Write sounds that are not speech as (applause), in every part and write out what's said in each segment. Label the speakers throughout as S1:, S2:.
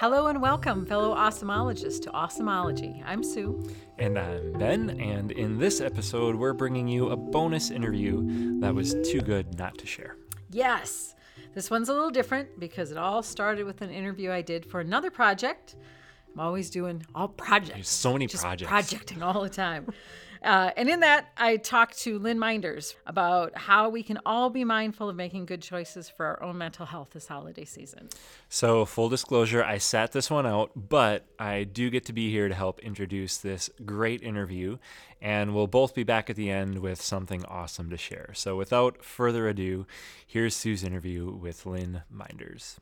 S1: Hello and welcome, fellow awesomologists, to Awesomology. I'm Sue.
S2: And I'm Ben, and in this episode, we're bringing you a bonus interview that was too good not to share.
S1: Yes, this one's a little different because it all started with an interview I did for another project. I'm always doing all projects.
S2: There's so many
S1: just
S2: projects.
S1: Projecting all the time. Uh, and in that, I talked to Lynn Minders about how we can all be mindful of making good choices for our own mental health this holiday season.
S2: So, full disclosure, I sat this one out, but I do get to be here to help introduce this great interview, and we'll both be back at the end with something awesome to share. So, without further ado, here's Sue's interview with Lynn Minders.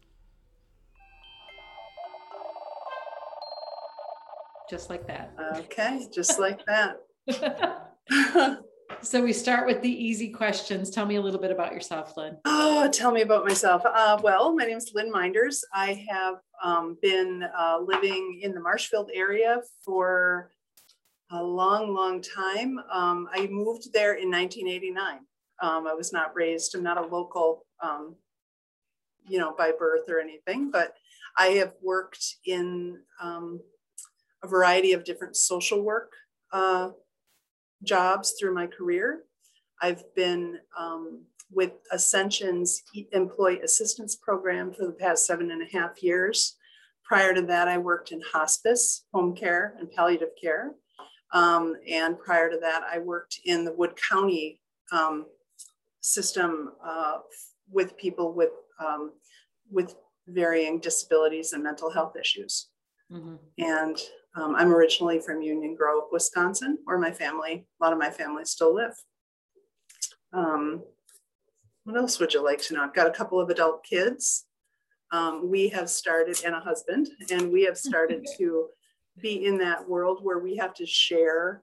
S1: Just like that.
S3: Okay, just like that. (laughs)
S1: so we start with the easy questions. Tell me a little bit about yourself, Lynn.
S3: Oh, tell me about myself. Uh, well, my name is Lynn Minders. I have um, been uh, living in the Marshfield area for a long, long time. Um, I moved there in 1989. Um, I was not raised, I'm not a local, um, you know, by birth or anything, but I have worked in um, a variety of different social work uh, jobs through my career. I've been um, with Ascension's Employee Assistance Program for the past seven and a half years. Prior to that, I worked in hospice, home care, and palliative care. Um, and prior to that, I worked in the Wood County um, system uh, with people with, um, with varying disabilities and mental health issues. Mm-hmm. And um, I'm originally from Union Grove, Wisconsin, where my family, a lot of my family still live. Um, what else would you like to know? I've got a couple of adult kids. Um, we have started, and a husband, and we have started (laughs) to be in that world where we have to share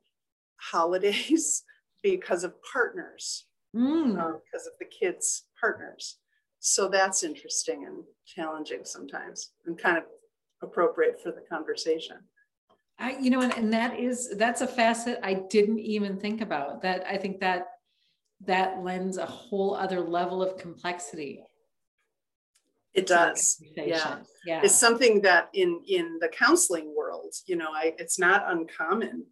S3: holidays (laughs) because of partners, mm. um, because of the kids' partners. So that's interesting and challenging sometimes and kind of appropriate for the conversation.
S1: I, you know, and, and that is that's a facet I didn't even think about. That I think that that lends a whole other level of complexity.
S3: It does. Yeah. yeah. It's something that in in the counseling world, you know, I it's not uncommon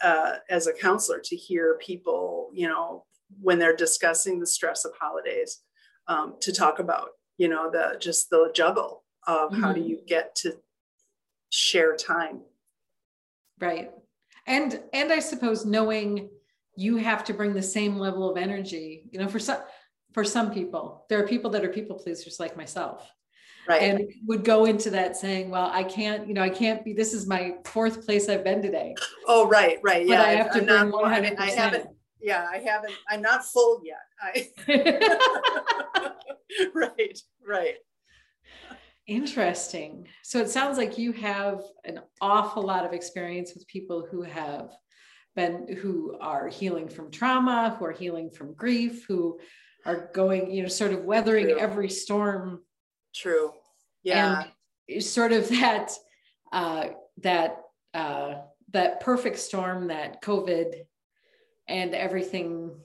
S3: uh, as a counselor to hear people, you know, when they're discussing the stress of holidays, um, to talk about, you know, the just the juggle of mm-hmm. how do mm-hmm. you get to share time
S1: right. And and i suppose knowing you have to bring the same level of energy you know for some for some people there are people that are people pleasers like myself. Right. And would go into that saying well i can't you know i can't be this is my fourth place i've been today.
S3: Oh right right. Yeah but i have to I'm bring not, 100 i haven't yeah i haven't i'm not full yet. I, (laughs) (laughs) right right
S1: Interesting. So it sounds like you have an awful lot of experience with people who have been who are healing from trauma, who are healing from grief, who are going, you know, sort of weathering True. every storm.
S3: True. Yeah.
S1: And sort of that uh that uh that perfect storm that COVID and everything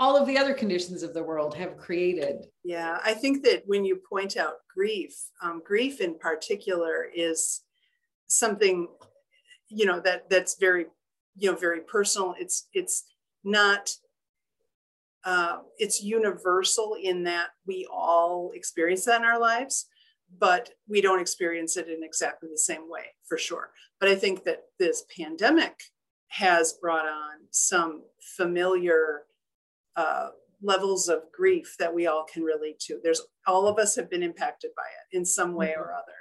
S1: all of the other conditions of the world have created.
S3: Yeah, I think that when you point out grief, um, grief in particular is something, you know, that that's very, you know, very personal. It's it's not. Uh, it's universal in that we all experience that in our lives, but we don't experience it in exactly the same way, for sure. But I think that this pandemic has brought on some familiar uh, levels of grief that we all can relate to. There's all of us have been impacted by it in some way mm-hmm. or other.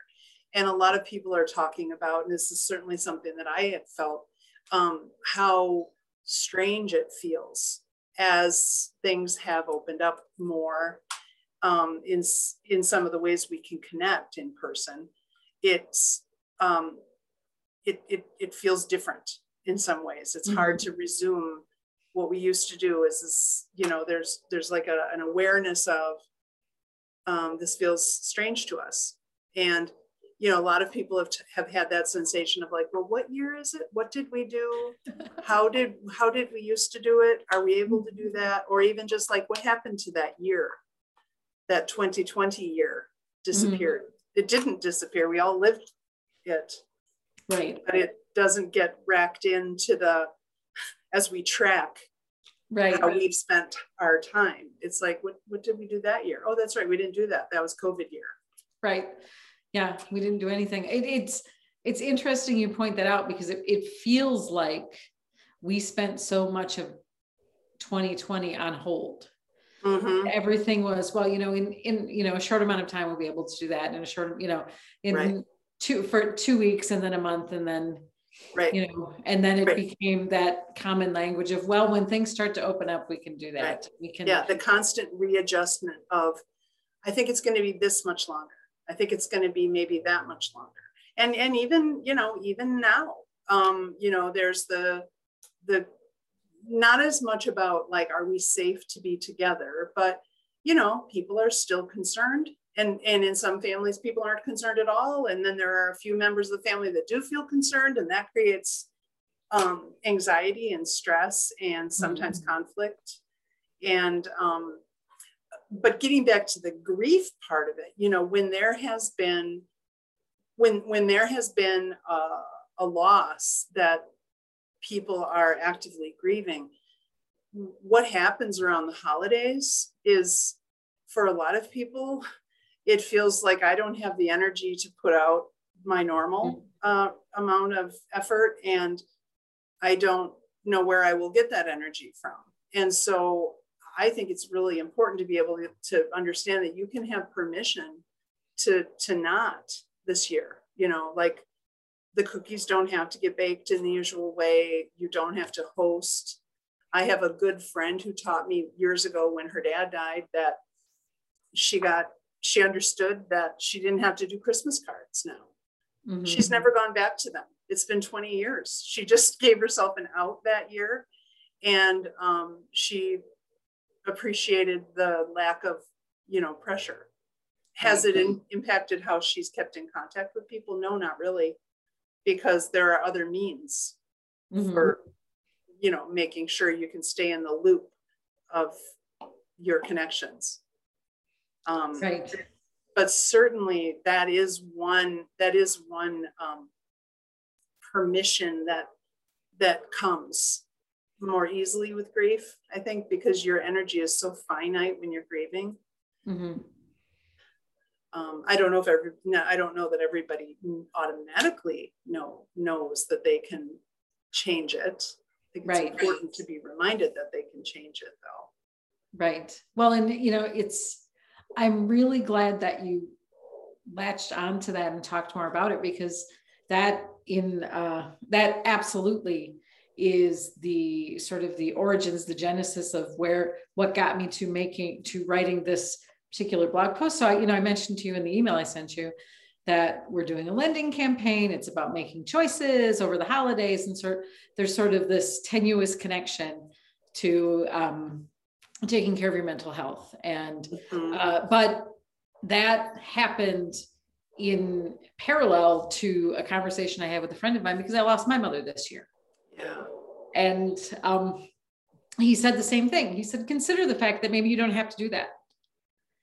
S3: And a lot of people are talking about, and this is certainly something that I have felt, um, how strange it feels as things have opened up more um, in, in some of the ways we can connect in person. It's, um, it, it, it feels different in some ways. It's mm-hmm. hard to resume what we used to do is, is you know, there's there's like a, an awareness of um, this feels strange to us. And, you know, a lot of people have, t- have had that sensation of like, well, what year is it? What did we do? How (laughs) did, how did we used to do it? Are we able to do that? Or even just like, what happened to that year? That 2020 year disappeared. it didn't disappear. We all lived it.
S1: Right.
S3: But it doesn't get racked into the as we track
S1: right
S3: how we've spent our time. It's like, what, what did we do that year? Oh, that's right. We didn't do that. That was COVID year.
S1: Right. Yeah, we didn't do anything. It, it's it's interesting you point that out because it, it feels like we spent so much of 2020 on hold. Mm-hmm. Everything was well, you know, in in you know a short amount of time we'll be able to do that in a short, you know, in right. two for two weeks and then a month and then
S3: right.
S1: You know and then it right. became that common language of well when things start to open up we can do that. Right. we can
S3: yeah the constant readjustment of i think it's going to be this much longer. I think it's going to be maybe that much longer. And and even you know even now um you know there's the the not as much about like are we safe to be together but you know people are still concerned and and in some families people aren't concerned at all and then there are a few members of the family that do feel concerned and that creates um, anxiety and stress and sometimes mm-hmm. conflict and um, but getting back to the grief part of it you know when there has been when when there has been a, a loss that people are actively grieving what happens around the holidays is for a lot of people it feels like I don't have the energy to put out my normal mm. uh, amount of effort and I don't know where I will get that energy from. And so I think it's really important to be able to understand that you can have permission to to not this year. You know, like the cookies don't have to get baked in the usual way. You don't have to host. I have a good friend who taught me years ago when her dad died that she got she understood that she didn't have to do Christmas cards now. Mm-hmm. She's never gone back to them. It's been 20 years. She just (laughs) gave herself an out that year and um, she appreciated the lack of, you know, pressure. Has it in, impacted how she's kept in contact with people? No, not really, because there are other means mm-hmm. for, you know, making sure you can stay in the loop of your connections. Um,
S1: right.
S3: But certainly that is one that is one um, permission that that comes more easily with grief. I think because your energy is so finite when you're grieving. Mm-hmm. Um, I don't know if every I don't know that everybody automatically know knows that they can change it. I think it's right. important to be reminded that they can change it though.
S1: Right. Well, and you know, it's I'm really glad that you latched onto that and talked more about it because that in uh, that absolutely is the sort of the origins, the genesis of where what got me to making to writing this particular blog post. So I, you know, I mentioned to you in the email I sent you that we're doing a lending campaign. It's about making choices over the holidays, and sort there's sort of this tenuous connection to um, taking care of your mental health. And mm-hmm. uh, but that happened in parallel to a conversation i had with a friend of mine because i lost my mother this year.
S3: Yeah.
S1: And um, he said the same thing. He said consider the fact that maybe you don't have to do that.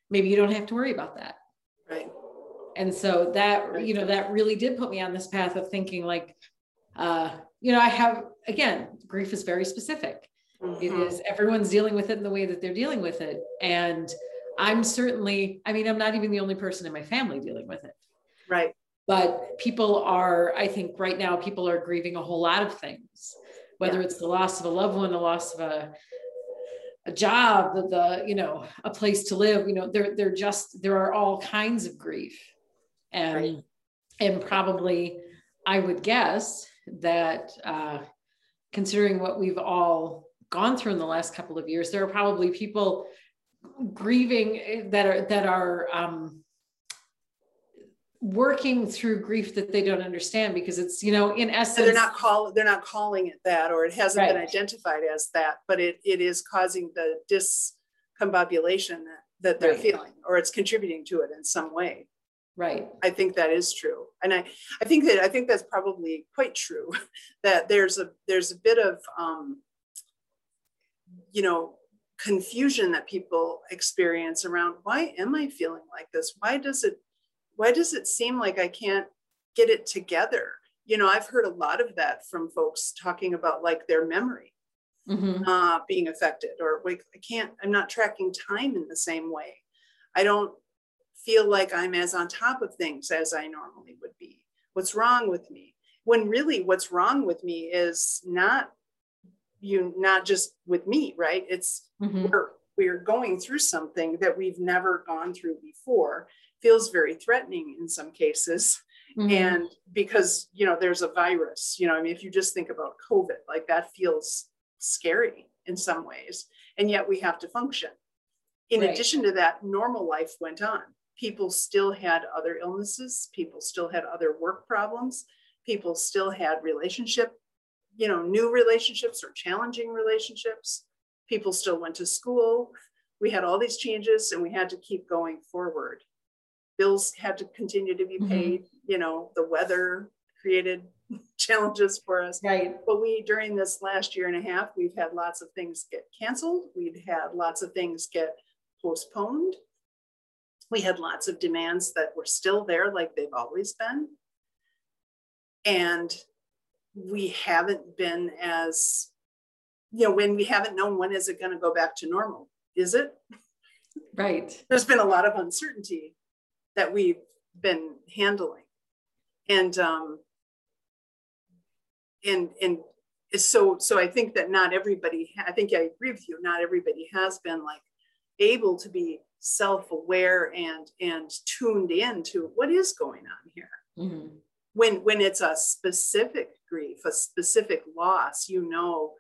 S1: Maybe you don't have to worry about that.
S3: Right.
S1: And so that you know that really did put me on this path of thinking like uh, you know i have again grief is very specific Mm-hmm. It is everyone's dealing with it in the way that they're dealing with it. And I'm certainly, I mean, I'm not even the only person in my family dealing with it.
S3: Right.
S1: But people are, I think right now, people are grieving a whole lot of things, whether yeah. it's the loss of a loved one, the loss of a, a job, the, the, you know, a place to live, you know, they're, they're just, there are all kinds of grief. And, right. and probably I would guess that, uh, considering what we've all gone through in the last couple of years there are probably people grieving that are that are um, working through grief that they don't understand because it's you know in essence
S3: they're not call they're not calling it that or it hasn't right. been identified as that but it, it is causing the discombobulation that, that they're right. feeling or it's contributing to it in some way
S1: right
S3: i think that is true and i i think that i think that's probably quite true (laughs) that there's a there's a bit of um you know, confusion that people experience around why am I feeling like this? Why does it, why does it seem like I can't get it together? You know, I've heard a lot of that from folks talking about like their memory mm-hmm. uh, being affected, or like I can't, I'm not tracking time in the same way. I don't feel like I'm as on top of things as I normally would be. What's wrong with me? When really what's wrong with me is not you, not just with me, right? It's mm-hmm. we're, we're going through something that we've never gone through before, feels very threatening in some cases. Mm-hmm. And because, you know, there's a virus, you know, I mean, if you just think about COVID, like that feels scary in some ways. And yet we have to function. In right. addition to that, normal life went on. People still had other illnesses, people still had other work problems, people still had relationship, you know, new relationships or challenging relationships. People still went to school. We had all these changes and we had to keep going forward. Bills had to continue to be mm-hmm. paid. Mm-hmm. You know, the weather created (laughs) challenges for us.
S1: Right.
S3: But we, during this last year and a half, we've had lots of things get canceled. We've had lots of things get postponed. We had lots of demands that were still there, like they've always been. And we haven't been as, you know, when we haven't known when is it going to go back to normal? Is it?
S1: Right.
S3: There's been a lot of uncertainty that we've been handling. And um, and and so so I think that not everybody I think I agree with you not everybody has been like able to be self-aware and and tuned in to what is going on here mm-hmm. When when it's a specific grief a specific loss you know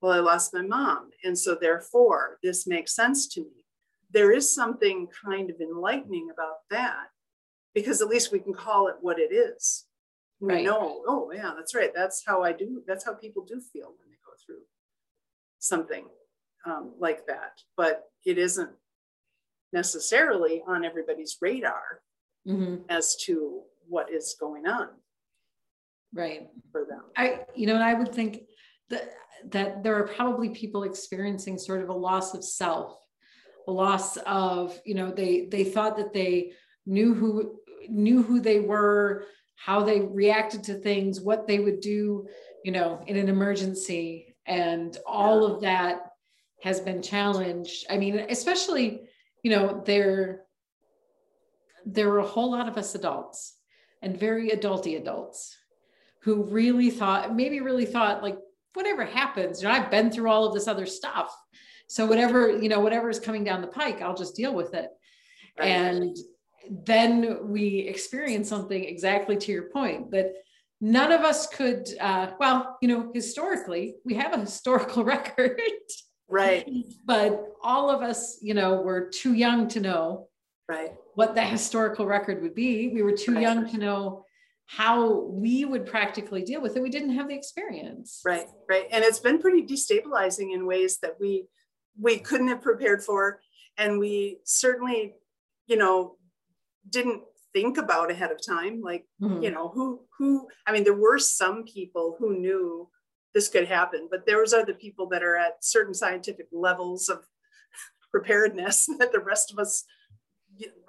S3: well i lost my mom and so therefore this makes sense to me there is something kind of enlightening about that because at least we can call it what it is we right. know oh yeah that's right that's how i do that's how people do feel when they go through something um, like that but it isn't necessarily on everybody's radar mm-hmm. as to what is going on
S1: right.
S3: for them.
S1: I you know and i would think that that there are probably people experiencing sort of a loss of self a loss of you know they they thought that they knew who knew who they were how they reacted to things what they would do you know in an emergency. And all of that has been challenged. I mean especially you know, there, there were a whole lot of us adults and very adulty adults who really thought, maybe really thought, like, whatever happens, you know, I've been through all of this other stuff. So whatever, you know, whatever is coming down the pike, I'll just deal with it. Right. And then we experience something exactly to your point that none of us could uh, well you know historically we have a historical (laughs) record
S3: Right.
S1: But all of us, you know, were too young to know
S3: right
S1: what the historical record would be. We were too right. young to know how we would practically deal with it. We didn't have the experience.
S3: Right, right. And it's been pretty destabilizing in ways that we we couldn't have prepared for. And we certainly, you know, didn't think about ahead of time. Like, mm-hmm. you know, who who I mean, there were some people who knew this could happen. But those are the people that are at certain scientific levels of preparedness (laughs) that the rest of us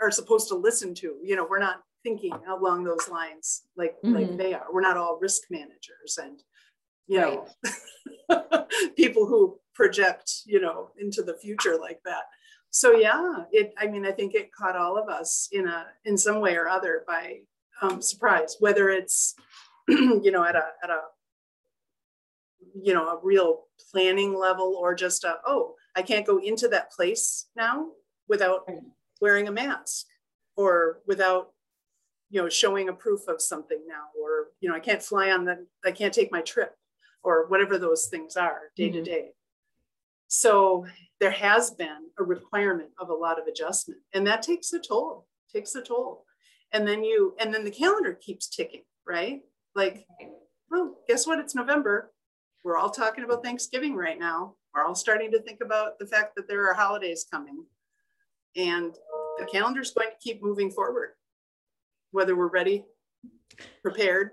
S3: are supposed to listen to. You know, we're not thinking along those lines like mm-hmm. like they are. We're not all risk managers and you right. know (laughs) people who project you know into the future like that. So yeah, it. I mean, I think it caught all of us in a in some way or other by um, surprise, whether it's (clears throat) you know at a at a you know, a real planning level or just a, oh, I can't go into that place now without wearing a mask or without, you know, showing a proof of something now, or, you know, I can't fly on the, I can't take my trip or whatever those things are day mm-hmm. to day. So there has been a requirement of a lot of adjustment and that takes a toll, takes a toll. And then you, and then the calendar keeps ticking, right? Like, oh, guess what? It's November we're all talking about Thanksgiving right now. We're all starting to think about the fact that there are holidays coming. And the calendar is going to keep moving forward, whether we're ready, prepared,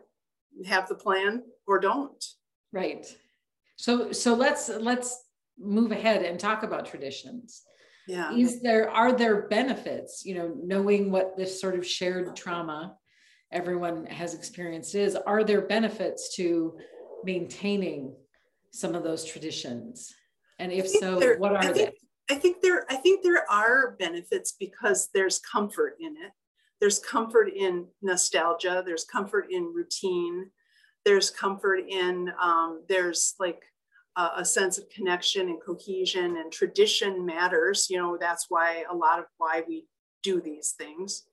S3: have the plan, or don't.
S1: Right. So so let's let's move ahead and talk about traditions.
S3: Yeah.
S1: Is there are there benefits, you know, knowing what this sort of shared trauma everyone has experienced is, are there benefits to maintaining some of those traditions? And if so,
S3: there,
S1: what are
S3: they? I think there I think there are benefits because there's comfort in it. There's comfort in nostalgia, there's comfort in routine, there's comfort in um, there's like a, a sense of connection and cohesion and tradition matters. You know, that's why a lot of why we do these things.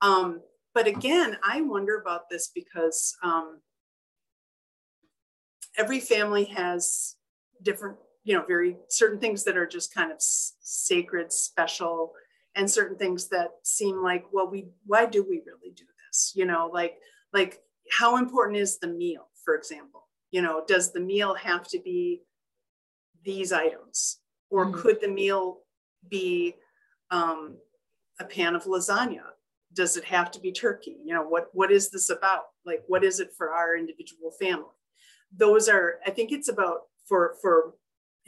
S3: Um, but again, I wonder about this because um, every family has different, you know, very certain things that are just kind of sacred, special, and certain things that seem like, well, we why do we really do this? You know, like like how important is the meal, for example? You know, does the meal have to be these items, or mm-hmm. could the meal be um, a pan of lasagna? Does it have to be turkey? You know, what what is this about? Like, what is it for our individual family? those are i think it's about for for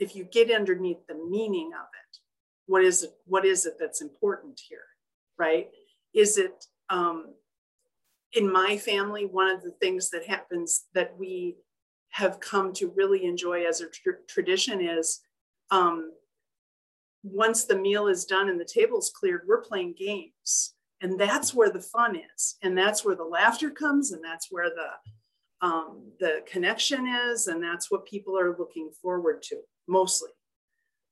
S3: if you get underneath the meaning of it what is it what is it that's important here right? Is it um in my family one of the things that happens that we have come to really enjoy as a tr- tradition is um once the meal is done and the table's cleared we're playing games. And that's where the fun is. And that's where the laughter comes and that's where the um, the connection is, and that's what people are looking forward to mostly.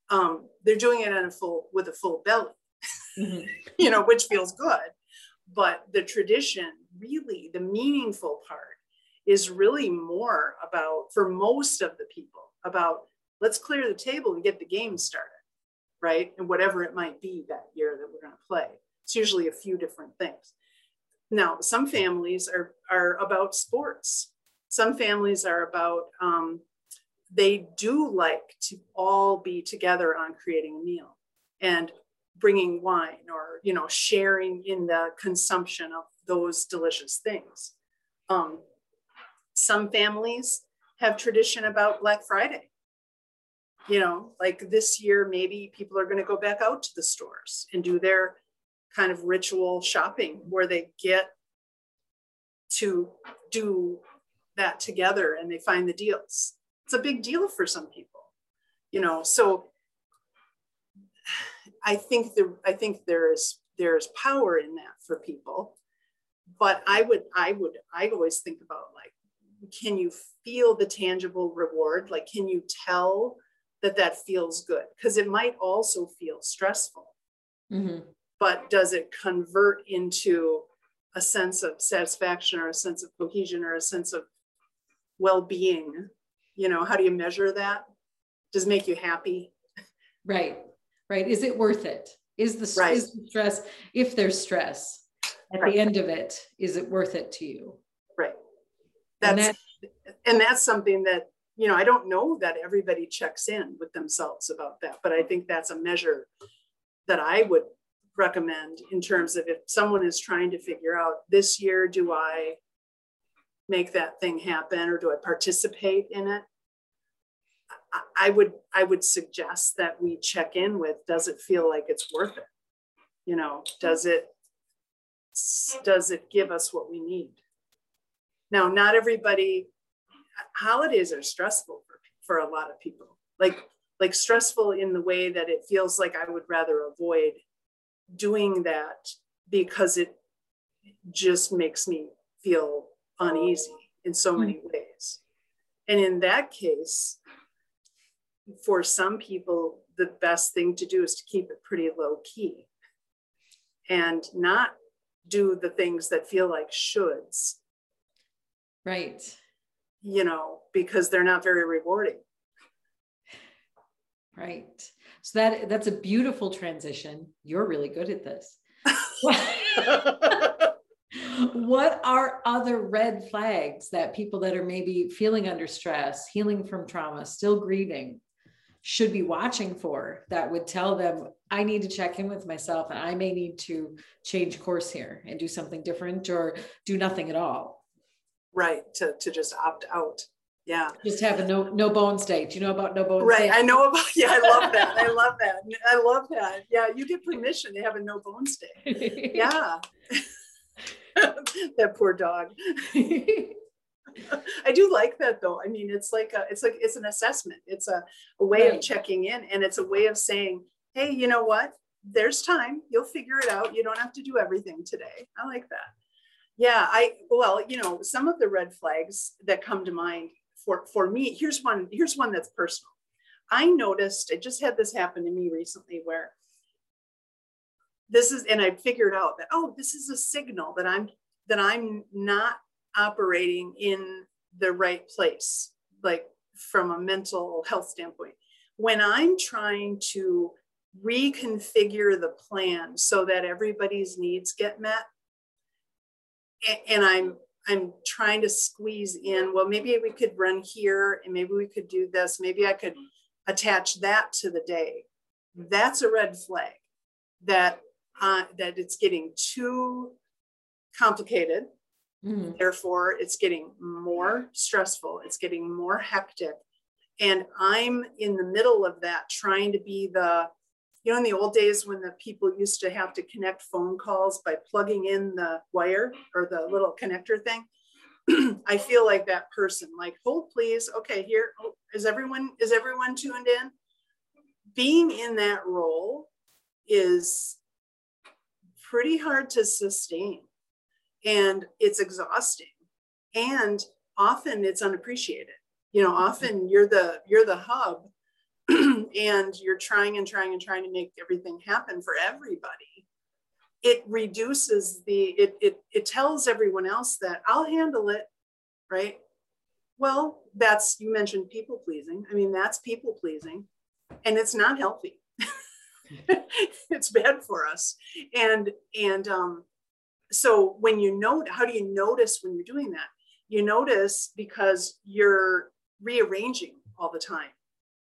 S3: Um, they're doing it in a full with a full belly, mm-hmm. (laughs) you know, which feels good. But the tradition, really, the meaningful part is really more about, for most of the people, about let's clear the table and get the game started, right? And whatever it might be that year that we're going to play. It's usually a few different things. Now, some families are, are about sports some families are about um, they do like to all be together on creating a meal and bringing wine or you know sharing in the consumption of those delicious things. Um, some families have tradition about black friday. You know like this year maybe people are going to go back out to the stores and do their kind of ritual shopping where they get to do that together and they find the deals. It's a big deal for some people, you know. So I think the I think there is there's power in that for people. But I would I would I always think about like can you feel the tangible reward? Like can you tell that that feels good? Because it might also feel stressful. Mm-hmm. But does it convert into a sense of satisfaction or a sense of cohesion or a sense of well-being you know how do you measure that? Does it make you happy?
S1: Right right. Is it worth it? Is the, right. is the stress if there's stress at right. the end of it is it worth it to you?
S3: Right. That's and, that, and that's something that you know i don't know that everybody checks in with themselves about that but i think that's a measure that i would recommend in terms of if someone is trying to figure out this year do i make that thing happen or do I participate in it? I would I would suggest that we check in with does it feel like it's worth it? You know, does it does it give us what we need? Now, not everybody holidays are stressful for, for a lot of people. Like like stressful in the way that it feels like I would rather avoid doing that because it just makes me feel uneasy in so many hmm. ways. And in that case, for some people, the best thing to do is to keep it pretty low key and not do the things that feel like shoulds.
S1: Right.
S3: You know, because they're not very rewarding.
S1: Right. So that that's a beautiful transition. You're really good at this. (laughs) (laughs) what are other red flags that people that are maybe feeling under stress, healing from trauma, still grieving, should be watching for that would tell them, I need to check in with myself and I may need to change course here and do something different or do nothing at all?
S3: Right, to, to just opt out. Yeah.
S1: Just have a no no bones day. Do you know about no bones
S3: right.
S1: day?
S3: I know about (laughs) yeah, I love that. I love that. I love that. Yeah, you get permission to have a no bones day. (laughs) Yeah. (laughs) (laughs) that poor dog. (laughs) I do like that though. I mean, it's like a, it's like it's an assessment. It's a, a way
S1: Right.
S3: of checking in, and it's a way of saying, "Hey, you know what? There's time. You'll figure it out. You don't have to do everything today." I like that. Yeah, I well, you know, some of the red flags that come to mind for for me. Here's one. Here's one that's personal. I noticed. I just had this happen to me recently, where this is, and I figured out that oh, this is a signal that I'm that I'm not operating in the right place, like from a mental health standpoint. When I'm trying to reconfigure the plan so that everybody's needs get met, and I'm I'm trying to squeeze in, well, maybe we could run here and maybe we could do this, maybe I could attach that to the day. That's a red flag that uh, that it's getting too complicated
S1: Mhm.
S3: Therefore, it's getting more stressful, it's getting more hectic. And I'm in the middle of that, trying to be the, you know, in the old days when the people used to have to connect phone calls by plugging in the wire or the little connector thing. (clears throat) I feel like that person, like, hold please. Okay, here oh, is everyone, is everyone tuned in? Being in that role is pretty hard to sustain. And it's exhausting. And often it's unappreciated. You know often you're the you're the hub (clears throat) and you're trying and trying and trying to make everything happen for everybody. It reduces the it it, it tells everyone else that i'll handle it right? Well that's you mentioned people pleasing. I mean that's people pleasing. And it's not healthy (laughs) (laughs) it's bad for us. And and um so when you know how do you notice when you're doing that? You notice because you're rearranging all the time.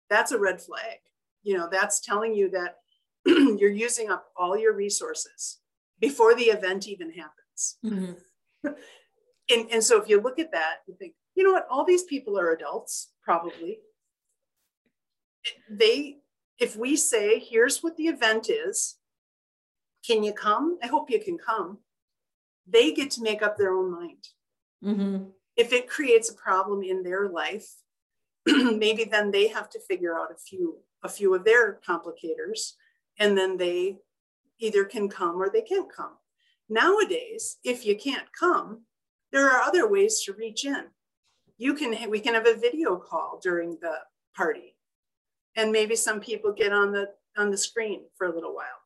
S3: That's a red flag. You know that's telling you that (clears throat) you're using up all your resources before the event even happens.
S1: Mhm. (laughs)
S3: and, and so if you look at that you think you know what? All these people are adults probably. They if we say here's what the event is. Can you come? I hope you can come. They get to make up their own mind.
S1: Mhm.
S3: if it creates a problem in their life (clears throat) maybe then they have to figure out a few a few of their complicators and then they either can come or they can't come. Nowadays if you can't come there are other ways to reach in. You can we can have a video call during the party and maybe some people get on the on the screen for a little while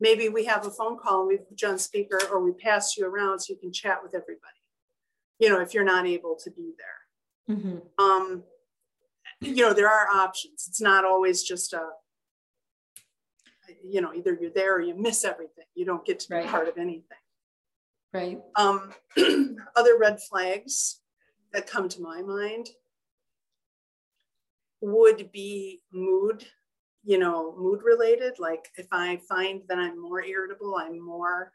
S3: maybe we have a phone call and we put you on speaker or we pass you around so you can chat with everybody you know if you're not able to be there
S1: Mhm.
S3: um you know there are options it's not always just a you know either you're there or you miss everything you don't get to be
S1: Right.
S3: part of anything
S1: Right.
S3: um (clears throat) other red flags that come to my mind would be mood you know mood related. Like if i find that i'm more irritable i'm more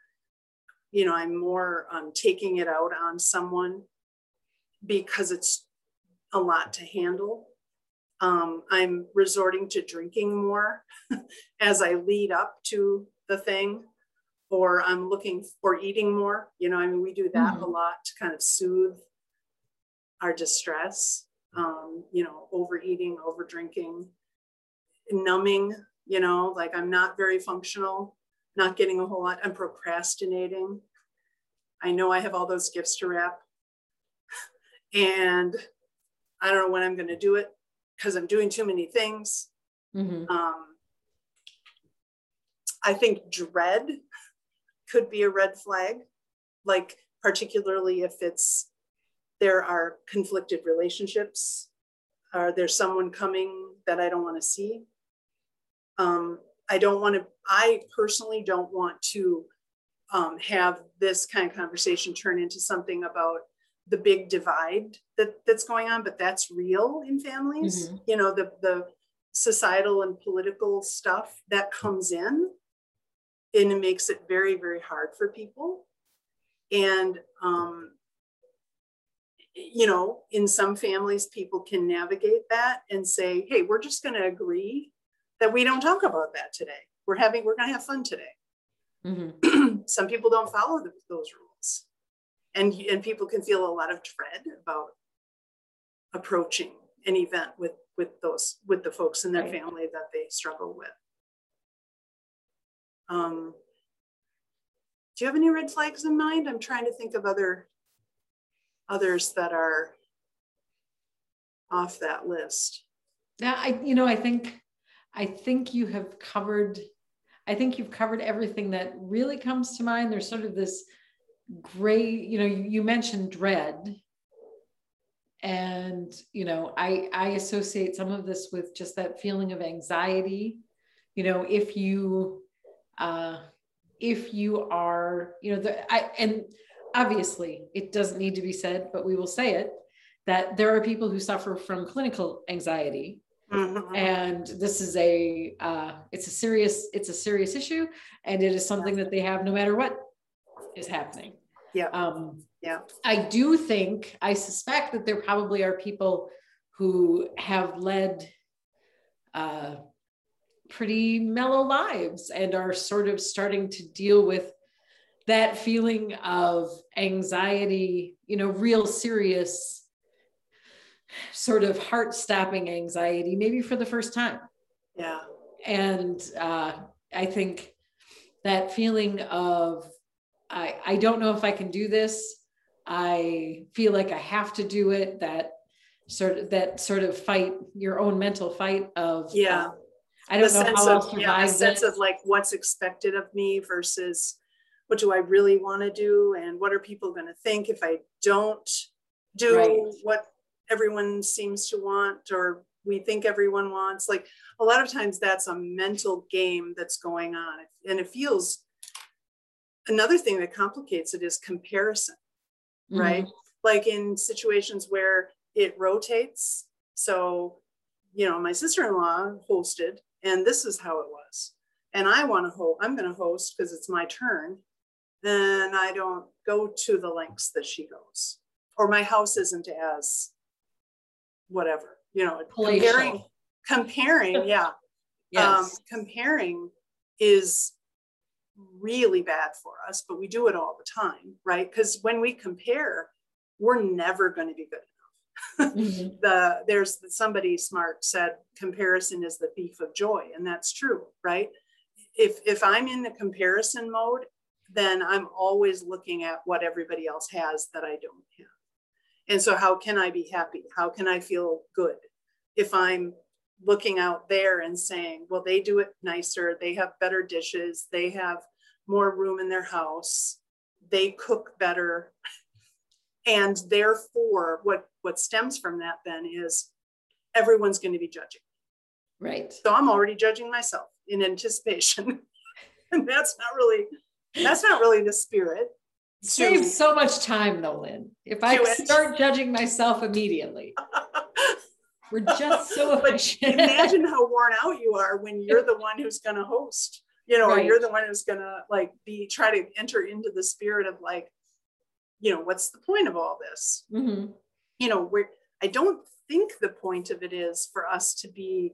S3: you know i'm more um, taking it out on someone because it's a lot to handle. Um, i'm resorting to drinking more (laughs) as i lead up to the thing or i'm looking for eating more. You know i mean we do that a lot to kind of soothe our distress um, you know overeating over drinking numbing you know like i'm not very functional not getting a whole lot i'm procrastinating. I know i have all those gifts to wrap. And i don't know when i'm going to do it because i'm doing too many things.
S1: Mhm.
S3: um, i think dread could be a red flag like particularly if it's there are conflicted relationships. Or there's someone coming that i don't want to see? Um, i don't want to i personally don't want to um, have this kind of conversation turn into something about the big divide that, that's going on but that's real in families.
S1: Mhm.
S3: you know the, the societal and political stuff that comes in and it makes it very very hard for people. And um, you know, in some families, people can navigate that and say, hey, we're just going to agree that we don't talk about that today. We're having, we're going to have fun today. Mm-hmm. (clears throat) some people don't follow the, those rules. And, and people can feel a lot of dread about approaching an event with, with those, with the folks in their right. family that they struggle with. Um, do you have any red flags in mind? I'm trying to think of other others that are off that list.
S1: Now, I, you know, I think, I think you have covered, I think you've covered everything that really comes to mind. There's sort of this gray, you know, you, you mentioned dread. And, you know, I, I associate some of this with just that feeling of anxiety. You know, if you, uh, if you are, you know, the, I, and obviously it doesn't need to be said, but we will say it that there are people who suffer from clinical anxiety. Mm-hmm. And this is a uh, it's a serious it's a serious issue, and it is something that they have no matter what is happening.
S3: Yeah. Um, yeah.
S1: I do think I suspect that there probably are people who have led uh, pretty mellow lives and are sort of starting to deal with that feeling of anxiety, you know, real serious sort of heart stopping anxiety, maybe for the first time.
S3: Yeah.
S1: And uh, I think that feeling of, I, I don't know if I can do this. I feel like I have to do it. That sort of that sort of fight, your own mental fight of
S3: yeah.
S1: Uh, I don't the know how I'll survive. Yeah,
S3: a sense of like what's expected of me versus what do I really want to do and what are people going to think if I don't do right. what everyone seems to want or we think everyone wants like a lot of times that's a mental game that's going on and it feels another thing that complicates it is comparison mm-hmm. right like in situations where it rotates so you know my sister-in-law hosted and this is how it was and i want to host i'm going to host because it's my turn then I don't go to the lengths that she goes. Or my house isn't as whatever, you know, Palatial. comparing, comparing, yeah. (laughs) yes. Um, comparing is really bad for us, but we do it all the time, right? Because when we compare, we're never going to be good enough. mm-hmm. (laughs) the there's somebody smart said comparison is the thief of joy, and that's true, right? If if I'm in the comparison mode then I'm always looking at what everybody else has that I don't have. And so, how can I be happy? How can I feel good if I'm looking out there and saying, well, they do it nicer, they have better dishes, they have more room in their house, they cook better. And therefore, what, what stems from that then is everyone's going to be judging.
S1: Right.
S3: So I'm already judging myself in anticipation. (laughs) and that's not really that's not really the spirit.
S1: Saves so much time though, Lynn. If I start judging myself immediately. (laughs) We're just so efficient.
S3: imagine how (laughs) worn out you are when you're the one who's going to host, you know, right. or you're the one who's going to like be try to enter into the spirit of like, you know, what's the point of all this? Mm-hmm. You know, we're, I don't think the point of it is for us to be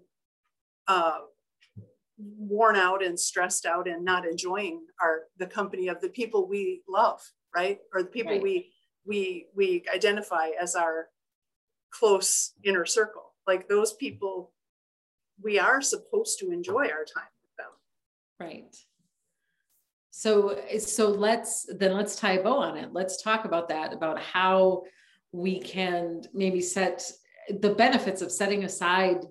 S3: uh, worn out and stressed out and not enjoying our the company of the people we love right? Or the people right. we we we identify as our close inner circle. Like those people we are supposed to enjoy our time with them.
S1: Right. So so let's then let's tie a bow on it. Let's talk about that about how we can maybe set the benefits of setting aside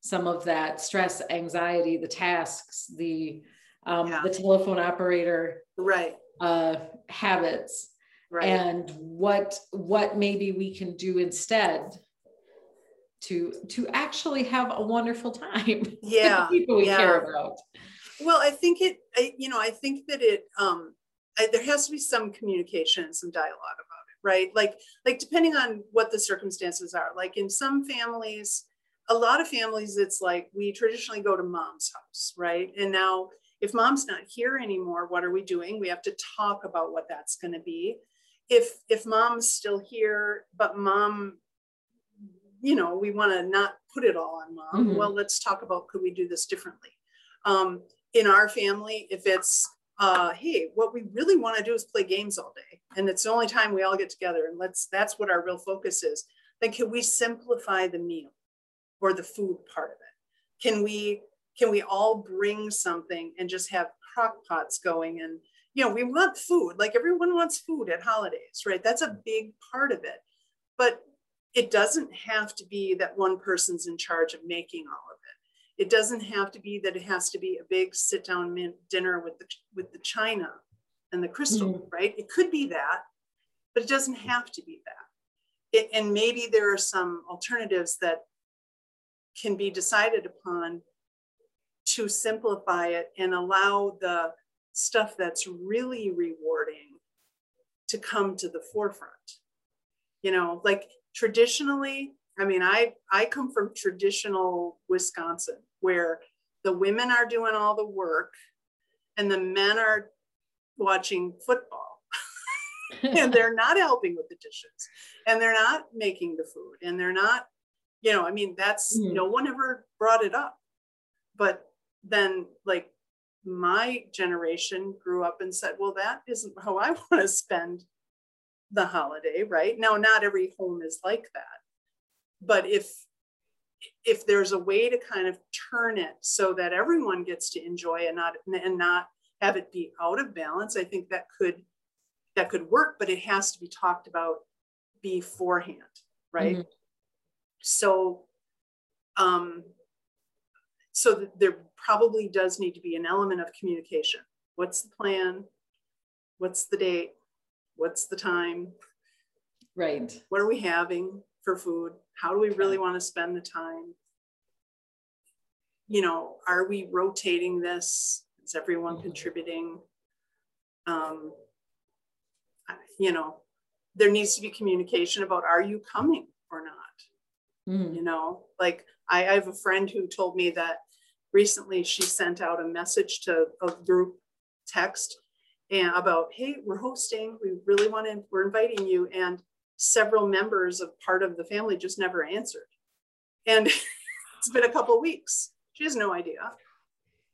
S1: some of that stress, anxiety, the tasks, the um, yeah. the telephone operator
S3: right
S1: uh, habits, right. and what what maybe we can do instead to to actually have a wonderful time. (laughs)
S3: Yeah,
S1: people we
S3: yeah.
S1: care about.
S3: Well, I think it. I, you know, I think that it. Um, I, there has to be some communication and some dialogue about it, right? Like, like depending on what the circumstances are. Like in some families, a lot of families, it's like we traditionally go to mom's house, right? And now, if mom's not here anymore, what are we doing? We have to talk about what that's going to be. if if mom's still here, but mom, you know, we want to not put it all on mom. Mm-hmm. Well, let's talk about could we do this differently? Um, in our family, if it's uh, hey, what we really want to do is play games all day, and it's the only time we all get together, and let's that's what our real focus is. Then can we simplify the meal or the food part of it? Can we can we all bring something and just have crock pots going and you know we want food like everyone wants food at holidays right? That's a big part of it. But it doesn't have to be that one person's in charge of making all of it. It doesn't have to be that it has to be a big sit down dinner with the with the china and the crystal mm-hmm. right? It could be that but it doesn't have to be that. It, and maybe there are some alternatives that can be decided upon to simplify it and allow the stuff that's really rewarding to come to the forefront. You know, like traditionally, I mean, I I come from traditional Wisconsin where the women are doing all the work and the men are watching football. (laughs) and they're not helping with the dishes and they're not making the food and they're not you know i mean that's mm. no one ever brought it up but then like my generation grew up and said, well, that isn't how I (laughs) want to spend the holiday, right? Now, not every home is like that. But if if there's a way to kind of turn it so that everyone gets to enjoy and not and not have it be out of balance, I think that could that could work, but it has to be talked about beforehand, right? Mm-hmm. So um so there probably does need to be an element of communication. What's the plan? What's the date? What's the time?
S1: Right.
S3: What are we having for food? How do we really want to spend the time? You know, are we rotating this? Is everyone mm-hmm. contributing? Um, you know, there needs to be communication about are you coming or not? Mm. You know, like I, I have a friend who told me that recently she sent out a message to a group text and about, hey, we're hosting, we really want to, we're inviting you. And several members of part of the family just never answered. And (laughs) it's been a couple weeks. She has no idea.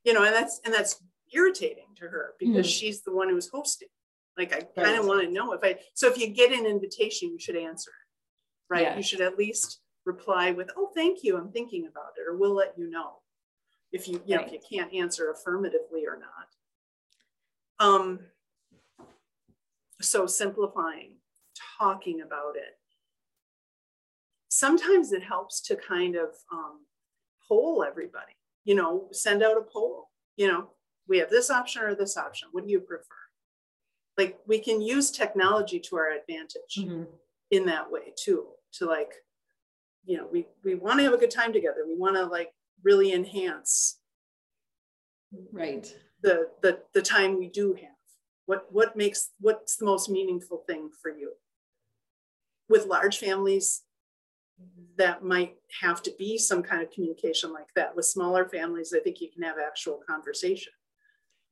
S3: You know, and that's and that's irritating to her because mm. she's the one who's hosting. Like I kind of want to know if I so if you get an invitation, you should answer it. Right. Yeah. You should at least reply with, oh, thank you. I'm thinking about it, or we'll let you know if you, you know, if you can't answer affirmatively or not. Um, so simplifying, talking about it. Sometimes it helps to kind of um, poll everybody, you know, send out a poll, you know, we have this option or this option. What do you prefer? Like we can use technology to our advantage mm-hmm. in that way too, to like, you know, we, we want to have a good time together. We want to like really enhance
S1: right.
S3: the the the time we do have. What what makes what's the most meaningful thing for you? With large families that might have to be some kind of communication like that. With smaller families i think you can have actual conversation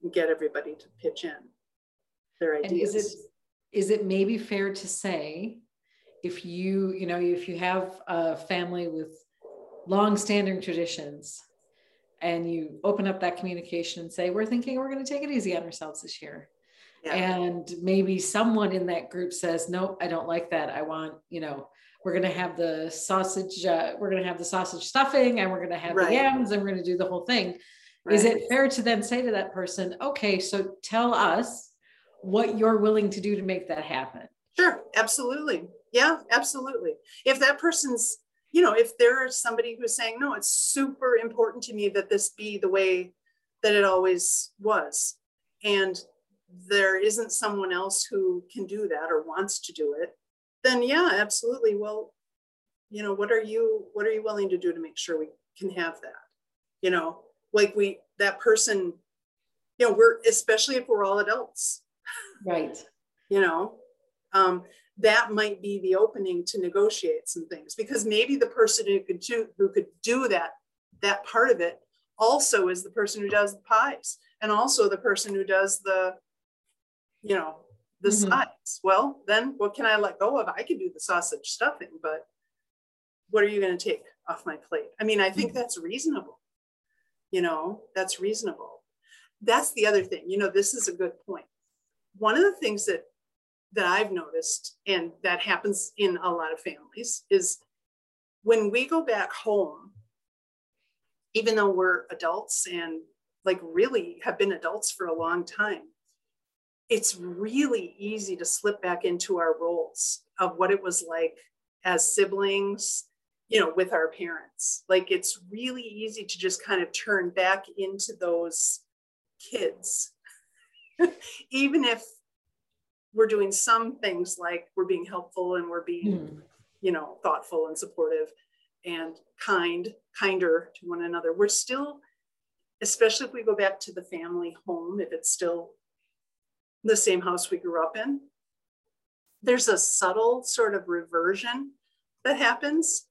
S3: and get everybody to pitch in their ideas
S1: and is it is it maybe fair to say if you you know if you have a family with long-standing traditions and you open up that communication and say we're thinking we're going to take it easy on ourselves this year yeah. and maybe someone in that group says nope i don't like that i want you know we're going to have the sausage uh, we're going to have the sausage stuffing and we're going to have right. the yams and we're going to do the whole thing right. is it fair to then say to that person okay so tell us what you're willing to do to make that happen
S3: sure absolutely yeah absolutely if that person's you know, if there's somebody who's saying, no, it's super important to me that this be the way that it always was, and there isn't someone else who can do that or wants to do it, then yeah, absolutely. Well, you know, what are you what are you willing to do to make sure we can have that? You know, like we that person, you know, we're especially if we're all adults.
S1: Right.
S3: you know, um, that might be the opening to negotiate some things because maybe the person who could do who could do that that part of it also is the person who does the pies and also the person who does the you know the mm-hmm. sides. Well, then what can I let go of? I can do the sausage stuffing, but what are you going to take off my plate? I mean, I think mm-hmm. that's reasonable. You know, that's reasonable. That's the other thing. You know, this is a good point. One of the things that that I've noticed, and that happens in a lot of families, is when we go back home, even though we're adults and like really have been adults for a long time, it's really easy to slip back into our roles of what it was like as siblings, you know, with our parents. Like it's really easy to just kind of turn back into those kids, (laughs) even if we're doing some things like we're being helpful and we're being, mm. you know, thoughtful and supportive and kind, kinder to one another. We're still, especially if we go back to the family home, if it's still the same house we grew up in, there's a subtle sort of reversion that happens.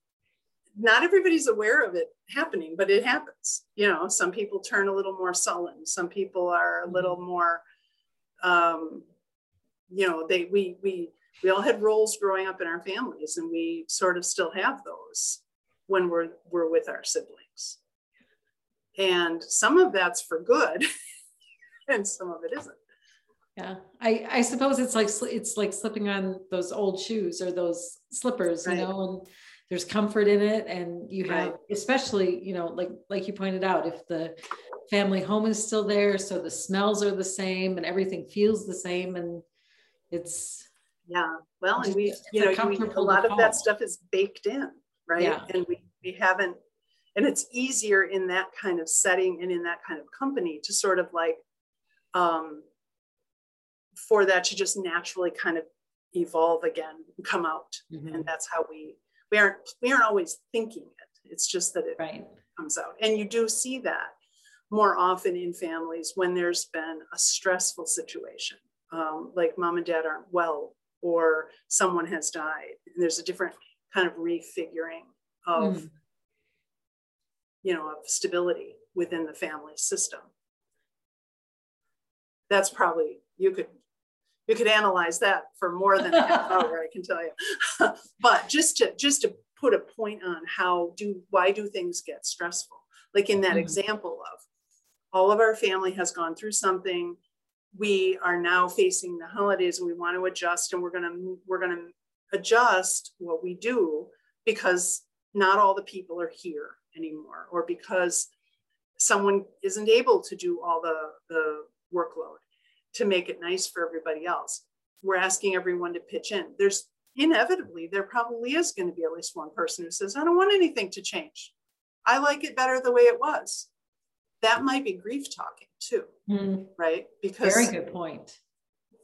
S3: Not everybody's aware of it happening, but it happens. You know, some people turn a little more sullen. Some people are a little mm-hmm. more, um, you know, they we we we all had roles growing up in our families, and we sort of still have those when we're we're with our siblings. And some of that's for good, (laughs) and some of it isn't.
S1: Yeah, I I suppose it's like it's like slipping on those old shoes or those slippers, right. you know, and there's comfort in it, and you have, right. especially, you know, like like you pointed out, if the family home is still there, so the smells are the same and everything feels the same, and it's
S3: yeah. Well, and we, you know, we, a lot of that stuff is baked in, right? Yeah. And we we haven't, and it's easier in that kind of setting and in that kind of company to sort of like um for that to just naturally kind of evolve again and come out mm-hmm. and that's how we we aren't we aren't always thinking it it's just that it right. comes out and you do see that more often in families when there's been a stressful situation um, like mom and dad aren't well or someone has died and there's a different kind of refiguring of mm. you know of stability within the family system that's probably you could you could analyze that for more than half hour, I can tell you. (laughs) but just to just to put a point on how do why do things get stressful? Like in that mm-hmm. example of all of our family has gone through something. We are now facing the holidays and we want to adjust and we're gonna we're gonna adjust what we do because not all the people are here anymore or because someone isn't able to do all the, the workload to make it nice for everybody else. We're asking everyone to pitch in. There's inevitably, there probably is going to be at least one person who says, I don't want anything to change. I like it better the way it was. That might be grief talking too, mm. right?
S1: Because very good point.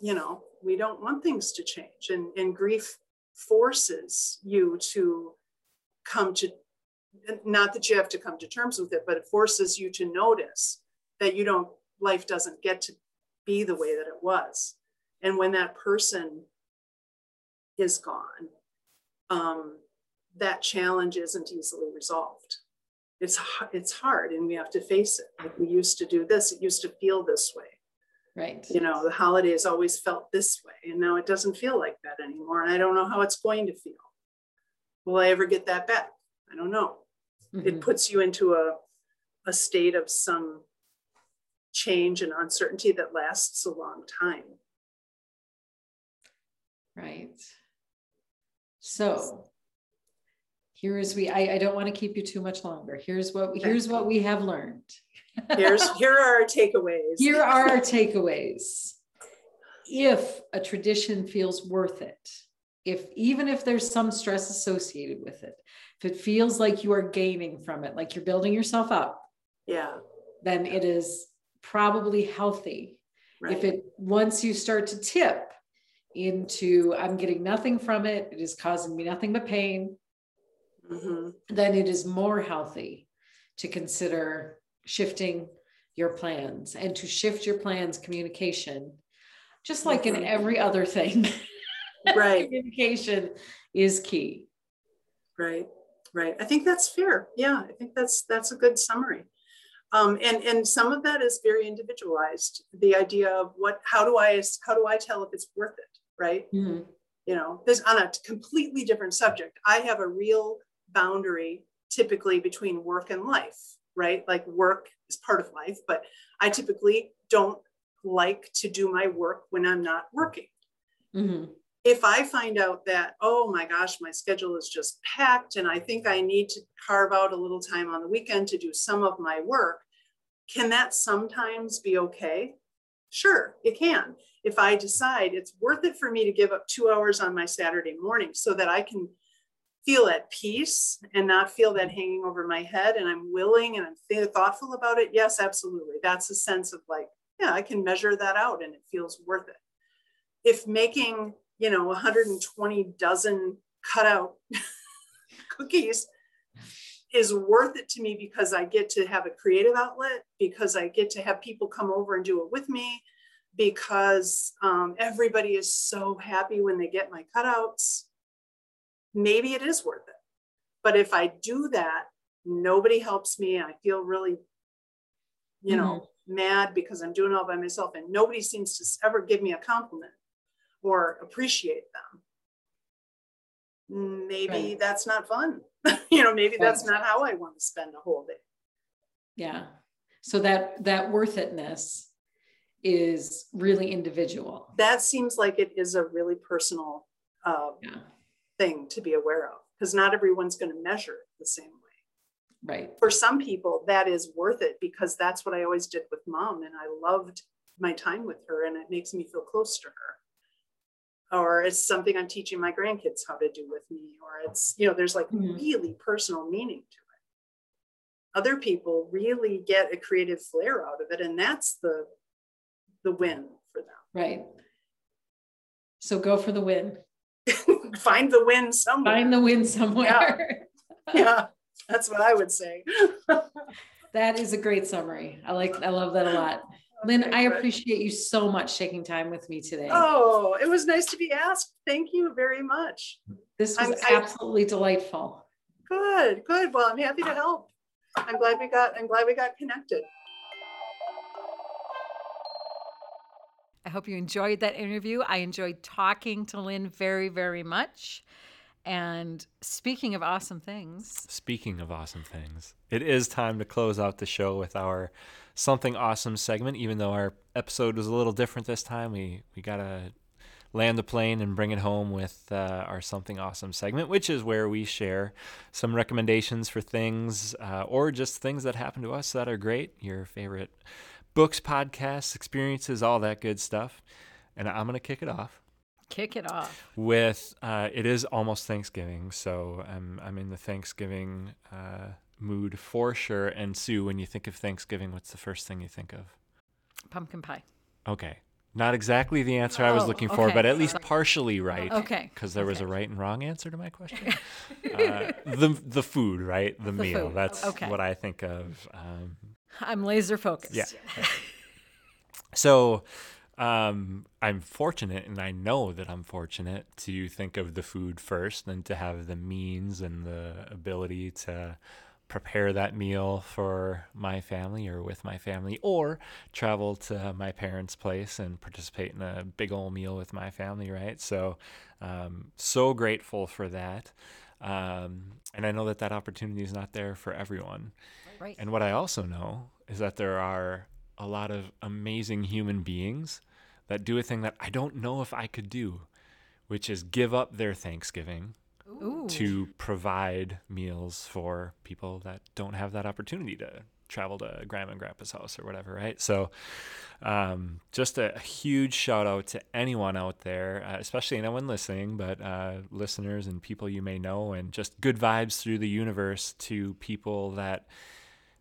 S3: You know, we don't want things to change. And, and grief forces you to come to not that you have to come to terms with it, but it forces you to notice that you don't life doesn't get to be the way that it was. And when that person is gone, um, that challenge isn't easily resolved. It's it's hard, and we have to face it. Like we used to do this; it used to feel this way.
S1: Right.
S3: You know, the holidays always felt this way, and now it doesn't feel like that anymore. And I don't know how it's going to feel. Will I ever get that back? I don't know. Mm-hmm. It puts you into a a state of some change and uncertainty that lasts a long time.
S1: Right. So here is we I, I don't want to keep you too much longer. Here's what here's what we have learned.
S3: Here's (laughs) here are our takeaways.
S1: Here are our takeaways. If a tradition feels worth it, if even if there's some stress associated with it, if it feels like you are gaining from it, like you're building yourself up,
S3: yeah,
S1: then it is probably healthy. Right. If it once you start to tip into I'm getting nothing from it, it is causing me nothing but pain, mm-hmm. then it is more healthy to consider shifting your plans and to shift your plans communication just like in every other thing (laughs)
S3: right
S1: communication is key
S3: right right i think that's fair yeah i think that's that's a good summary Um, and and some of that is very individualized. The idea of what, how do I, how do I tell if it's worth it, right? Mm-hmm. You know, this on a completely different subject. I have a real boundary typically between work and life, right? Like work is part of life, but I typically don't like to do my work when I'm not working. Mm-hmm. If I find out that, oh my gosh, my schedule is just packed and I think I need to carve out a little time on the weekend to do some of my work, can that sometimes be okay? Sure, it can. If I decide it's worth it for me to give up two hours on my Saturday morning so that I can feel at peace and not feel that hanging over my head and I'm willing and I'm thoughtful about it, yes, absolutely. That's a sense of like, yeah, I can measure that out and it feels worth it. If making, you know, 120 dozen cutout (laughs) cookies is worth it to me because I get to have a creative outlet, because I get to have people come over and do it with me, because um, everybody is so happy when they get my cutouts. Maybe it is worth it. But if I do that, nobody helps me. I feel really, you know, mm-hmm mad because I'm doing it all by myself and nobody seems to ever give me a compliment or appreciate them. Maybe right. that's not fun. (laughs) you know, maybe right. that's not how I want to spend a whole day.
S1: Yeah. So that that worth itness is really individual.
S3: That seems like it is a really personal uh, yeah. Thing to be aware of because not everyone's going to measure it the same way.
S1: Right.
S3: For some people, that is worth it because that's what I always did with mom. And I loved my time with her and it makes me feel close to her. Or it's something I'm teaching my grandkids how to do with me. Or it's, you know, there's like mm-hmm. really personal meaning to it. Other people really get a creative flair out of it. And that's the the win for them.
S1: Right. So go for the win. (laughs)
S3: Find the win somewhere.
S1: Find the win somewhere.
S3: Yeah. yeah. That's what I would say. (laughs)
S1: that is a great summary. I like, I love that a lot. (laughs) Lynn, I appreciate you so much taking time with me today.
S3: Oh, it was nice to be asked. Thank you very much.
S1: This was I'm, absolutely I, delightful.
S3: Good, good. Well, I'm happy to help. I'm glad we got, I'm glad we got connected.
S1: I hope you enjoyed that interview. I enjoyed talking to Lynn very, very much. And speaking of awesome things,
S2: speaking of awesome things, it is time to close out the show with our something awesome segment. Even though our episode was a little different this time, we we gotta land the plane and bring it home with uh, our something awesome segment, which is where we share some recommendations for things uh, or just things that happen to us that are great. Your favorite books, podcasts, experiences, all that good stuff. And I'm gonna kick it off
S1: kick it off
S2: with uh, it is almost Thanksgiving, so I'm I'm in the Thanksgiving uh, mood for sure. And Sue, when you think of Thanksgiving, what's the first thing you think of?
S1: Pumpkin pie.
S2: Okay. Not exactly the answer I was oh, looking for, okay. but at least partially right.
S1: Okay.
S2: Because there
S1: okay.
S2: was a right and wrong answer to my question. (laughs) uh, the the food, right? The, the meal. Food. That's okay. what I think of. Um,
S1: I'm laser focused.
S2: Yeah. (laughs) so um, I'm fortunate, and I know that I'm fortunate to think of the food first, and to have the means and the ability to prepare that meal for my family or with my family, or travel to my parents' place and participate in a big old meal with my family, right? So, um, so grateful for that. Um, and I know that that opportunity is not there for everyone.
S1: Right.
S2: And what I also know is that there are a lot of amazing human beings that do a thing that I don't know if I could do, which is give up their Thanksgiving Ooh. to provide meals for people that don't have that opportunity to travel to grandma and grandpa's house or whatever, right? So, um, just a, huge shout out to anyone out there, uh, especially anyone listening, but uh, listeners and people you may know, and just good vibes through the universe to people that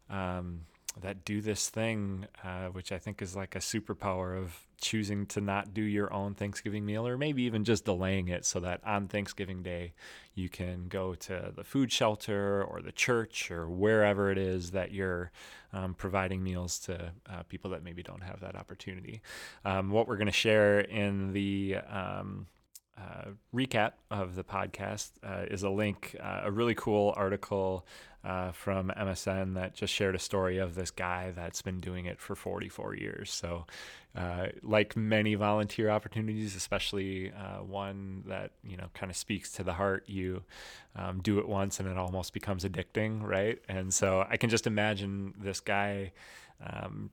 S2: um, that do this thing, uh, which I think is like a superpower of choosing to not do your own Thanksgiving meal, or maybe even just delaying it so that on Thanksgiving Day you can go to the food shelter or the church or wherever it is that you're um, providing meals to uh, people that maybe don't have that opportunity. Um, what we're going to share in the um, uh, recap of the podcast uh, is a link, uh, a really cool article uh, from MSN that just shared a story of this guy that's been doing it for 44 years. So, uh, like many volunteer opportunities, especially uh, one that you know kind of speaks to the heart, you um, do it once and it almost becomes addicting, right? And so I can just imagine this guy. Um,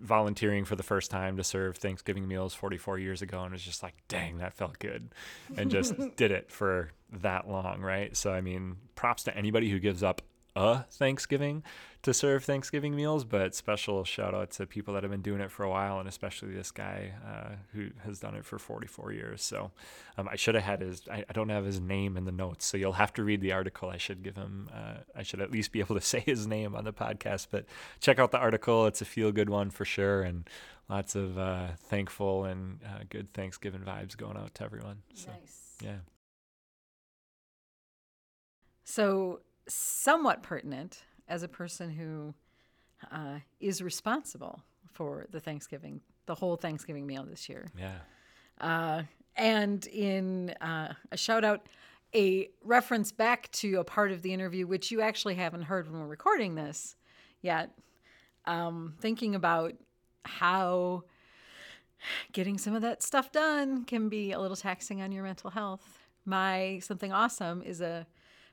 S2: volunteering for the first time to serve Thanksgiving meals 44 years ago and was just like, dang, that felt good. And just (laughs) did it for that long, right? So, I mean, props to anybody who gives up a Thanksgiving to serve Thanksgiving meals, but special shout out to people that have been doing it for a while, and especially this guy uh, who has done it for 44 years. So um, I should have had his, I, I, don't have his name in the notes, so you'll have to read the article. I should give him, uh, I should at least be able to (laughs) say his name on the podcast, but check out the article. It's a feel good one for sure, and lots of uh, thankful and uh, good Thanksgiving vibes going out to everyone. So, nice. Yeah.
S1: So somewhat pertinent as a person who uh, is responsible for the Thanksgiving, the whole Thanksgiving meal this year.
S2: Yeah.
S1: Uh, and in uh, a shout out, a reference back to a part of the interview, which you actually haven't heard when we're recording this yet, um, thinking about how getting some of that stuff done can be a little taxing on your mental health. My Something Awesome is a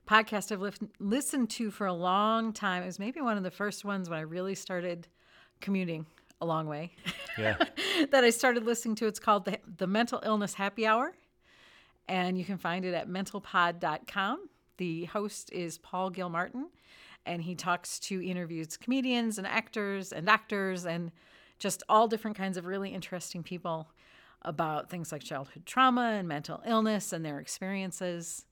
S1: podcast I've li- listened to for a long time. It was maybe one of the first ones when I really started commuting a long way.
S2: Yeah. (laughs)
S1: that I started listening to. It's called the, the Mental Illness Happy Hour. And you can find it at mentalpod.com. The host is Paul Gilmartin, and he talks to interviews comedians and actors and doctors and just all different kinds of really interesting people about things like childhood trauma and mental illness and their experiences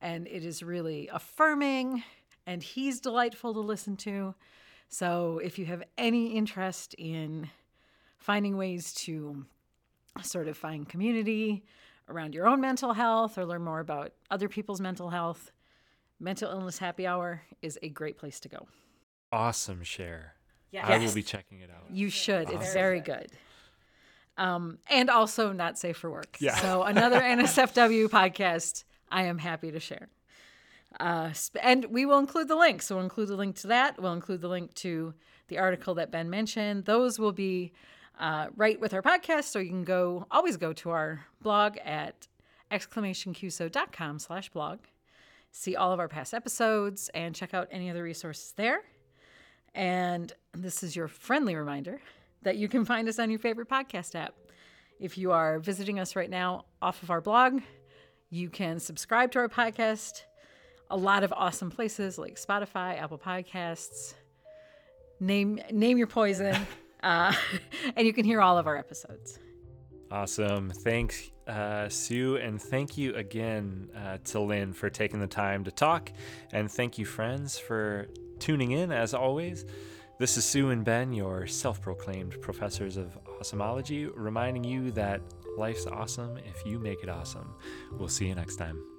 S1: and it is really affirming and he's delightful to listen to. So if you have any interest in finding ways to sort of find community around your own mental health or learn more about other people's mental health, Mental Illness Happy Hour is a great place to go.
S2: Awesome share. Yes. I will be checking it out.
S1: You should. Awesome. It's very good. Um, and also not safe for work.
S2: Yeah.
S1: So another NSFW podcast I am happy to share. Uh, and we will include the link. So we'll include the link to that. We'll include the link to the article that Ben mentioned. Those will be uh, right with our podcast. So you can go, always go to our blog at exclamationqso.com slash blog. See all of our past episodes and check out any other resources there. And this is your friendly reminder that you can find us on your favorite podcast app. If you are visiting us right now off of our blog, you can subscribe to our podcast. A lot of awesome places like Spotify, Apple Podcasts. Name name your poison, (laughs) uh, (laughs) and you can hear all of our episodes.
S2: Awesome. Thanks, uh, Sue. And thank you again uh, to Lynn for taking the time to talk. And thank you, friends, for tuning in as always. This is Sue and Ben, your self proclaimed professors of awesomeology, reminding you that Life's awesome if you make it awesome. We'll see you next time.